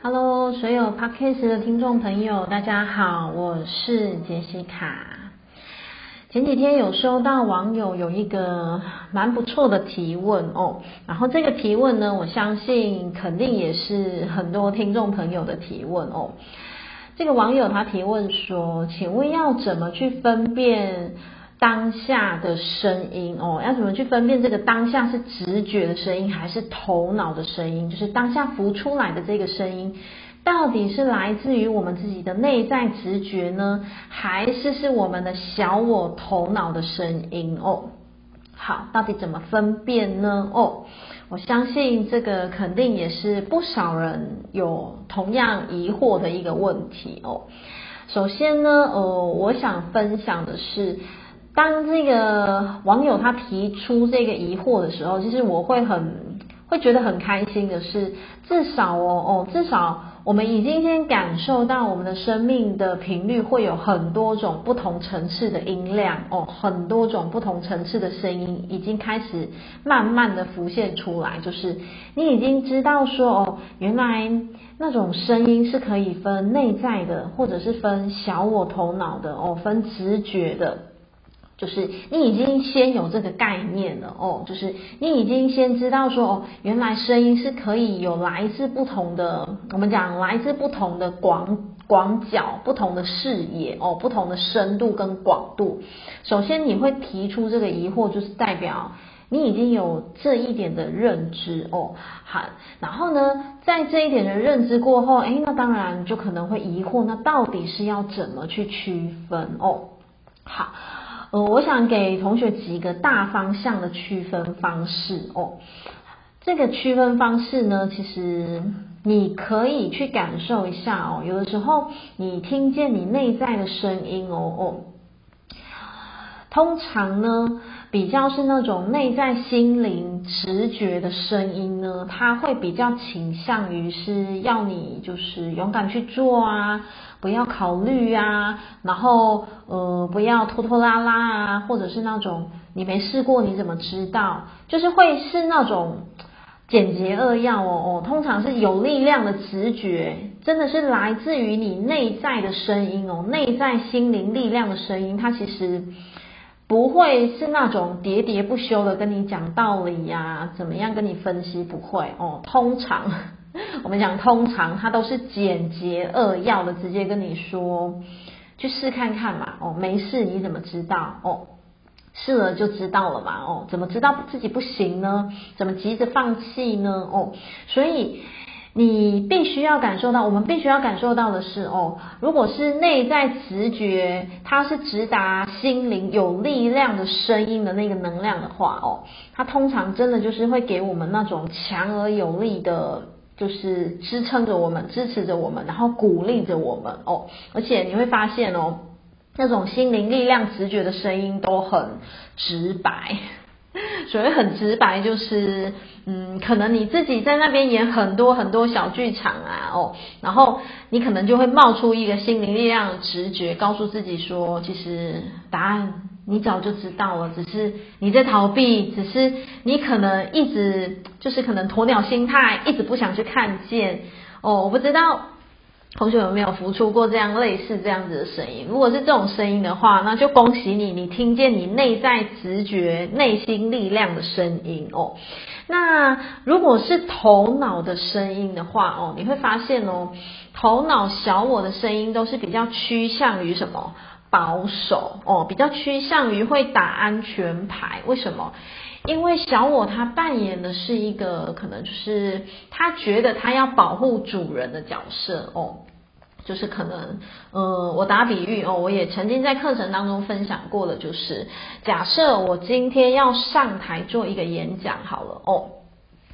Hello，所有 Podcast 的听众朋友，大家好，我是杰西卡。前几天有收到网友有一个蛮不错的提问哦，然后这个提问呢，我相信肯定也是很多听众朋友的提问哦。这个网友他提问说，请问要怎么去分辨？当下的声音哦，要怎么去分辨这个当下是直觉的声音还是头脑的声音？就是当下浮出来的这个声音，到底是来自于我们自己的内在直觉呢，还是是我们的小我头脑的声音哦？好，到底怎么分辨呢？哦，我相信这个肯定也是不少人有同样疑惑的一个问题哦。首先呢，呃，我想分享的是。当这个网友他提出这个疑惑的时候，其实我会很会觉得很开心的是，至少哦哦，至少我们已经先感受到我们的生命的频率会有很多种不同层次的音量哦，很多种不同层次的声音已经开始慢慢的浮现出来，就是你已经知道说哦，原来那种声音是可以分内在的，或者是分小我头脑的哦，分直觉的。就是你已经先有这个概念了哦，就是你已经先知道说哦，原来声音是可以有来自不同的，我们讲来自不同的广广角、不同的视野哦，不同的深度跟广度。首先你会提出这个疑惑，就是代表你已经有这一点的认知哦。好，然后呢，在这一点的认知过后，哎，那当然就可能会疑惑，那到底是要怎么去区分哦？好。呃，我想给同学几个大方向的区分方式哦。这个区分方式呢，其实你可以去感受一下哦。有的时候你听见你内在的声音哦哦，通常呢，比较是那种内在心灵直觉的声音呢，它会比较倾向于是要你就是勇敢去做啊。不要考虑啊，然后呃不要拖拖拉拉啊，或者是那种你没试过你怎么知道？就是会是那种简洁扼要哦哦，通常是有力量的直觉，真的是来自于你内在的声音哦，内在心灵力量的声音，它其实不会是那种喋喋不休的跟你讲道理呀，怎么样跟你分析，不会哦，通常。我们讲，通常它都是简洁扼要的，直接跟你说，去试看看嘛。哦，没事，你怎么知道？哦，试了就知道了嘛。哦，怎么知道自己不行呢？怎么急着放弃呢？哦，所以你必须要感受到，我们必须要感受到的是，哦，如果是内在直觉，它是直达心灵、有力量的声音的那个能量的话，哦，它通常真的就是会给我们那种强而有力的。就是支撑着我们，支持着我们，然后鼓励着我们哦。而且你会发现哦，那种心灵力量、直觉的声音都很直白。所谓很直白，就是嗯，可能你自己在那边演很多很多小剧场啊，哦，然后你可能就会冒出一个心灵力量的直觉，告诉自己说，其实答案。你早就知道了，只是你在逃避，只是你可能一直就是可能鸵鸟心态，一直不想去看见。哦，我不知道同学有没有浮出过这样类似这样子的声音。如果是这种声音的话，那就恭喜你，你听见你内在直觉、内心力量的声音哦。那如果是头脑的声音的话哦，你会发现哦，头脑小我的声音都是比较趋向于什么？保守哦，比较趋向于会打安全牌。为什么？因为小我他扮演的是一个可能就是他觉得他要保护主人的角色哦，就是可能呃，我打比喻哦，我也曾经在课程当中分享过的，就是假设我今天要上台做一个演讲好了哦。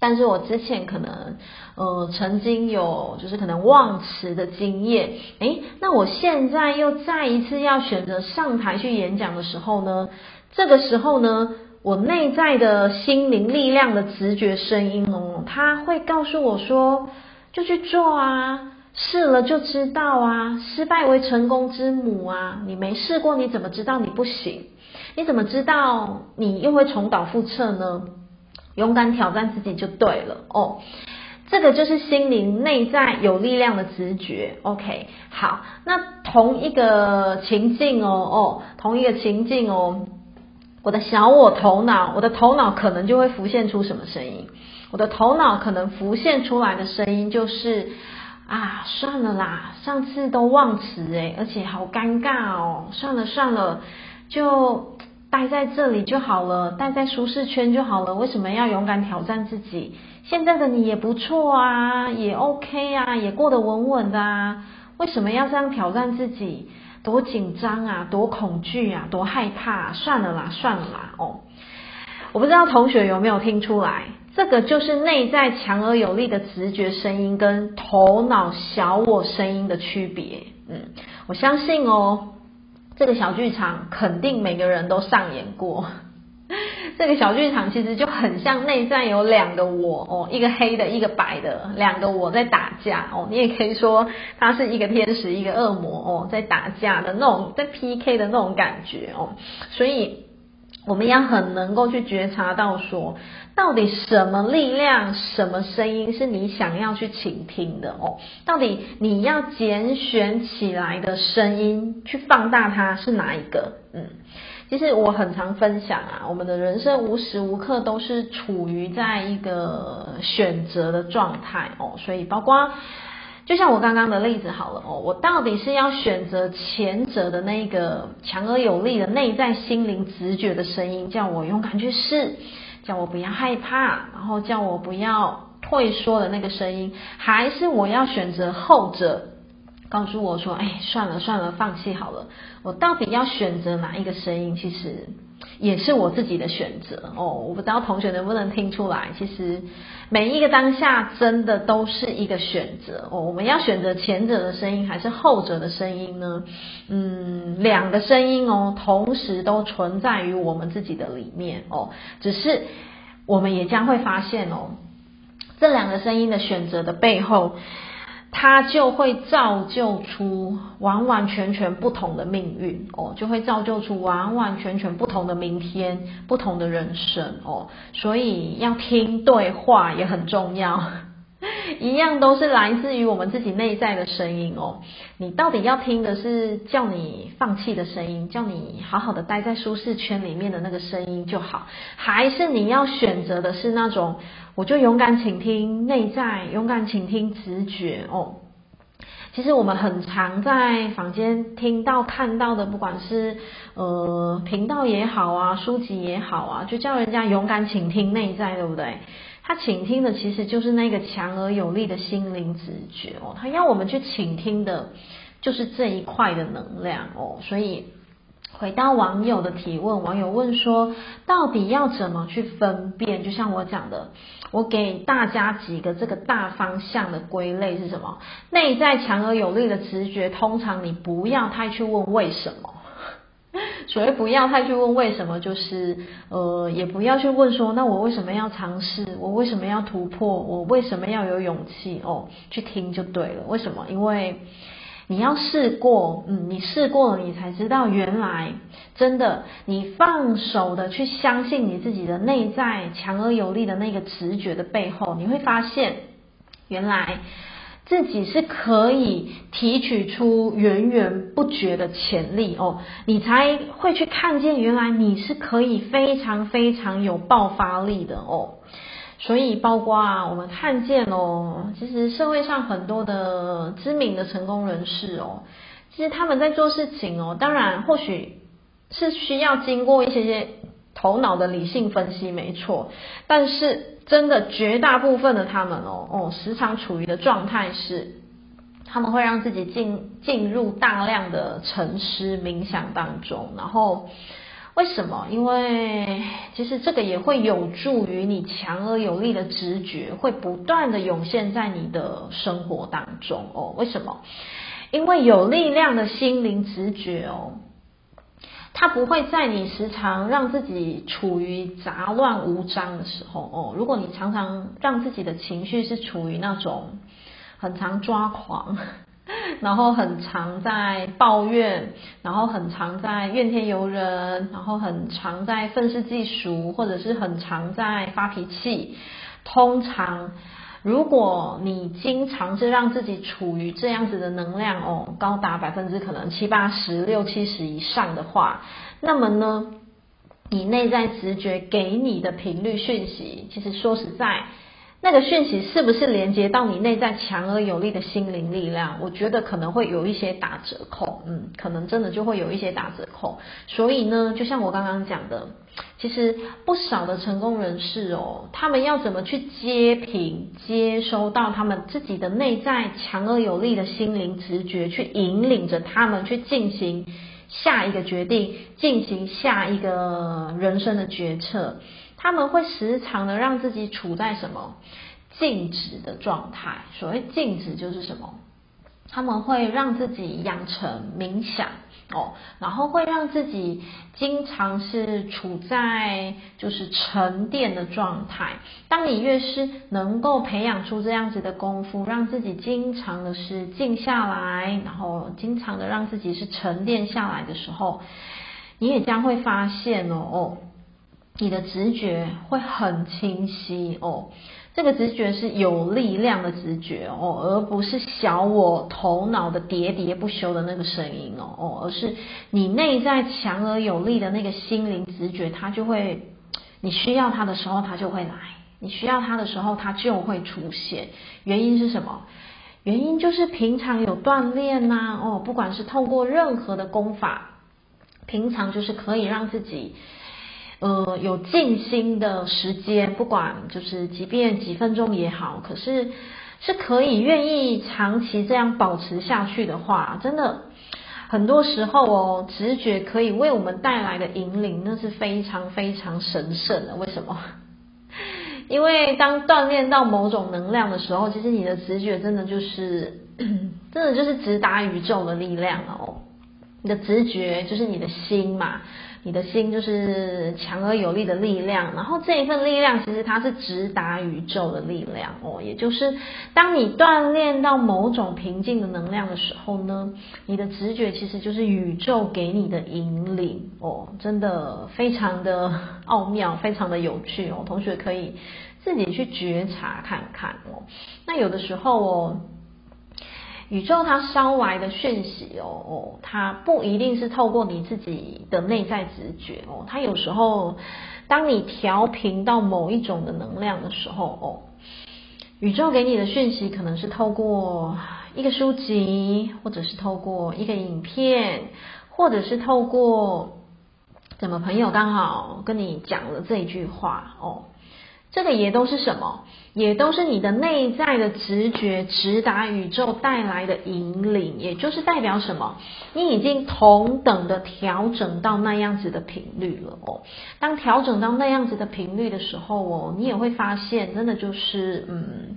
但是我之前可能，呃，曾经有就是可能忘词的经验，诶，那我现在又再一次要选择上台去演讲的时候呢，这个时候呢，我内在的心灵力量的直觉声音哦，它会告诉我说，就去做啊，试了就知道啊，失败为成功之母啊，你没试过你怎么知道你不行？你怎么知道你又会重蹈覆辙呢？勇敢挑战自己就对了哦。这个就是心灵内在有力量的直觉。OK，好，那同一个情境哦，哦，同一个情境哦，我的小我头脑，我的头脑可能就会浮现出什么声音？我的头脑可能浮现出来的声音就是啊，算了啦，上次都忘词诶，而且好尴尬哦，算了算了，就。待在这里就好了，待在舒适圈就好了。为什么要勇敢挑战自己？现在的你也不错啊，也 OK 啊，也过得稳稳的啊。为什么要这样挑战自己？多紧张啊，多恐惧啊，多害怕。算了啦，算了啦。哦，我不知道同学有没有听出来，这个就是内在强而有力的直觉声音跟头脑小我声音的区别。嗯，我相信哦。这个小剧场肯定每个人都上演过。这个小剧场其实就很像内在有两个我哦，一个黑的，一个白的，两个我在打架哦。你也可以说它是一个天使，一个恶魔哦，在打架的那种，在 PK 的那种感觉哦。所以我们要很能够去觉察到说，到底什么力量、什么声音是你想要去倾听的哦？到底你要拣选起来的声音去放大它是哪一个？嗯，其实我很常分享啊，我们的人生无时无刻都是处于在一个选择的状态哦，所以包括就像我刚刚的例子好了哦，我到底是要选择前者的那个强而有力的内在心灵直觉的声音，叫我勇敢去试。叫我不要害怕，然后叫我不要退缩的那个声音，还是我要选择后者，告诉我说，哎，算了算了，放弃好了。我到底要选择哪一个声音？其实也是我自己的选择哦。我不知道同学能不能听出来，其实每一个当下真的都是一个选择哦。我们要选择前者的声音还是后者的声音呢？嗯，两个声音哦，同时都存在于我们自己的里面哦，只是。我们也将会发现哦，这两个声音的选择的背后，它就会造就出完完全全不同的命运哦，就会造就出完完全全不同的明天，不同的人生哦。所以要听对话也很重要。一样都是来自于我们自己内在的声音哦。你到底要听的是叫你放弃的声音，叫你好好的待在舒适圈里面的那个声音就好，还是你要选择的是那种我就勇敢倾听内在，勇敢倾听直觉哦。其实我们很常在坊间听到看到的，不管是呃频道也好啊，书籍也好啊，就叫人家勇敢倾听内在，对不对？他倾听的其实就是那个强而有力的心灵直觉哦，他要我们去倾听的，就是这一块的能量哦。所以回到网友的提问，网友问说，到底要怎么去分辨？就像我讲的，我给大家几个这个大方向的归类是什么？内在强而有力的直觉，通常你不要太去问为什么。所谓不要太去问为什么，就是呃，也不要去问说，那我为什么要尝试？我为什么要突破？我为什么要有勇气？哦，去听就对了。为什么？因为你要试过，嗯，你试过了，你才知道原来真的，你放手的去相信你自己的内在强而有力的那个直觉的背后，你会发现原来。自己是可以提取出源源不绝的潜力哦，你才会去看见原来你是可以非常非常有爆发力的哦。所以，包括啊，我们看见哦，其实社会上很多的知名的成功人士哦，其实他们在做事情哦，当然或许是需要经过一些些头脑的理性分析，没错，但是。真的，绝大部分的他们哦哦，时常处于的状态是，他们会让自己进进入大量的沉思冥想当中。然后为什么？因为其实这个也会有助于你强而有力的直觉会不断的涌现在你的生活当中哦。为什么？因为有力量的心灵直觉哦。他不会在你时常让自己处于杂乱无章的时候哦。如果你常常让自己的情绪是处于那种很常抓狂，然后很常在抱怨，然后很常在怨天尤人，然后很常在愤世嫉俗，或者是很常在发脾气，通常如果你经常是让自己处于这样子的能量哦，高达百分之可能七八十、六七十以上的话，那么呢，你内在直觉给你的频率讯息，其实说实在。那个讯息是不是连接到你内在强而有力的心灵力量？我觉得可能会有一些打折扣，嗯，可能真的就会有一些打折扣。所以呢，就像我刚刚讲的，其实不少的成功人士哦，他们要怎么去接频、接收到他们自己的内在强而有力的心灵直觉，去引领着他们去进行下一个决定，进行下一个人生的决策。他们会时常的让自己处在什么静止的状态？所谓静止就是什么？他们会让自己养成冥想哦，然后会让自己经常是处在就是沉淀的状态。当你越是能够培养出这样子的功夫，让自己经常的是静下来，然后经常的让自己是沉淀下来的时候，你也将会发现哦哦。你的直觉会很清晰哦，这个直觉是有力量的直觉哦，而不是小我头脑的喋喋不休的那个声音哦哦，而是你内在强而有力的那个心灵直觉，它就会，你需要它的时候它就会来，你需要它的时候它就会出现。原因是什么？原因就是平常有锻炼呐哦，不管是透过任何的功法，平常就是可以让自己。呃，有静心的时间，不管就是即便几分钟也好，可是是可以愿意长期这样保持下去的话，真的很多时候哦，直觉可以为我们带来的引领，那是非常非常神圣的。为什么？因为当锻炼到某种能量的时候，其实你的直觉真的就是，真的就是直达宇宙的力量哦。你的直觉就是你的心嘛。你的心就是强而有力的力量，然后这一份力量其实它是直达宇宙的力量哦，也就是当你锻炼到某种平静的能量的时候呢，你的直觉其实就是宇宙给你的引领哦，真的非常的奥妙，非常的有趣哦，同学可以自己去觉察看看哦。那有的时候哦。宇宙它捎来的讯息哦，它不一定是透过你自己的内在直觉哦，它有时候当你调频到某一种的能量的时候哦，宇宙给你的讯息可能是透过一个书籍，或者是透过一个影片，或者是透过怎么朋友刚好跟你讲了这一句话哦。这个也都是什么？也都是你的内在的直觉，直达宇宙带来的引领，也就是代表什么？你已经同等的调整到那样子的频率了哦。当调整到那样子的频率的时候哦，你也会发现，真的就是嗯，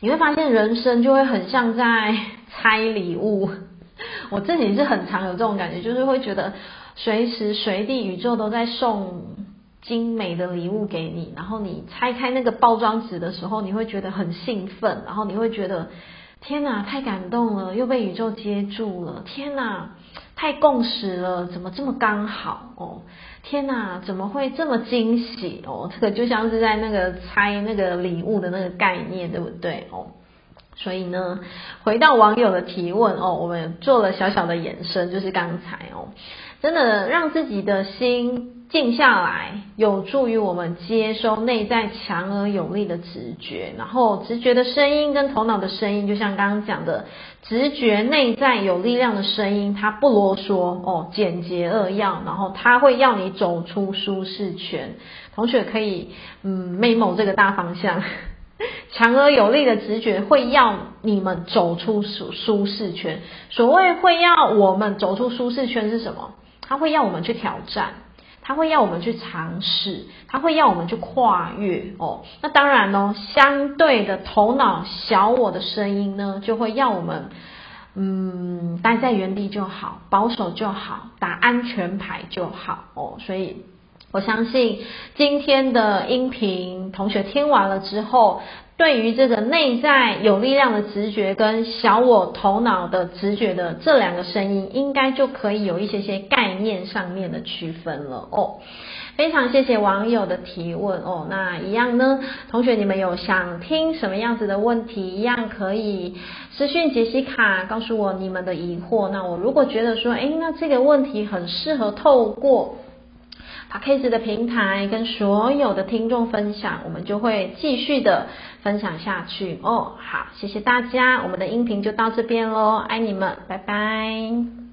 你会发现人生就会很像在拆礼物。我自己是很常有这种感觉，就是会觉得随时随地宇宙都在送。精美的礼物给你，然后你拆开那个包装纸的时候，你会觉得很兴奋，然后你会觉得天哪，太感动了，又被宇宙接住了，天哪，太共识了，怎么这么刚好哦？天哪，怎么会这么惊喜哦？这个就像是在那个拆那个礼物的那个概念，对不对哦？所以呢，回到网友的提问哦，我们做了小小的延伸，就是刚才哦，真的让自己的心。静下来，有助于我们接收内在强而有力的直觉。然后，直觉的声音跟头脑的声音，就像刚刚讲的，直觉内在有力量的声音，它不啰嗦哦，简洁扼要，然后它会要你走出舒适圈。同学可以嗯，memo 这个大方向，强而有力的直觉会要你们走出舒舒适圈。所谓会要我们走出舒适圈是什么？它会要我们去挑战。他会要我们去尝试，他会要我们去跨越哦。那当然呢，相对的头脑小我的声音呢，就会要我们嗯待在原地就好，保守就好，打安全牌就好哦。所以我相信今天的音频，同学听完了之后。对于这个内在有力量的直觉跟小我头脑的直觉的这两个声音，应该就可以有一些些概念上面的区分了哦。非常谢谢网友的提问哦。那一样呢，同学你们有想听什么样子的问题，一样可以私讯杰西卡告诉我你们的疑惑。那我如果觉得说，哎，那这个问题很适合透过好，case 的平台跟所有的听众分享，我们就会继续的分享下去哦。好，谢谢大家，我们的音频就到这边喽，爱你们，拜拜。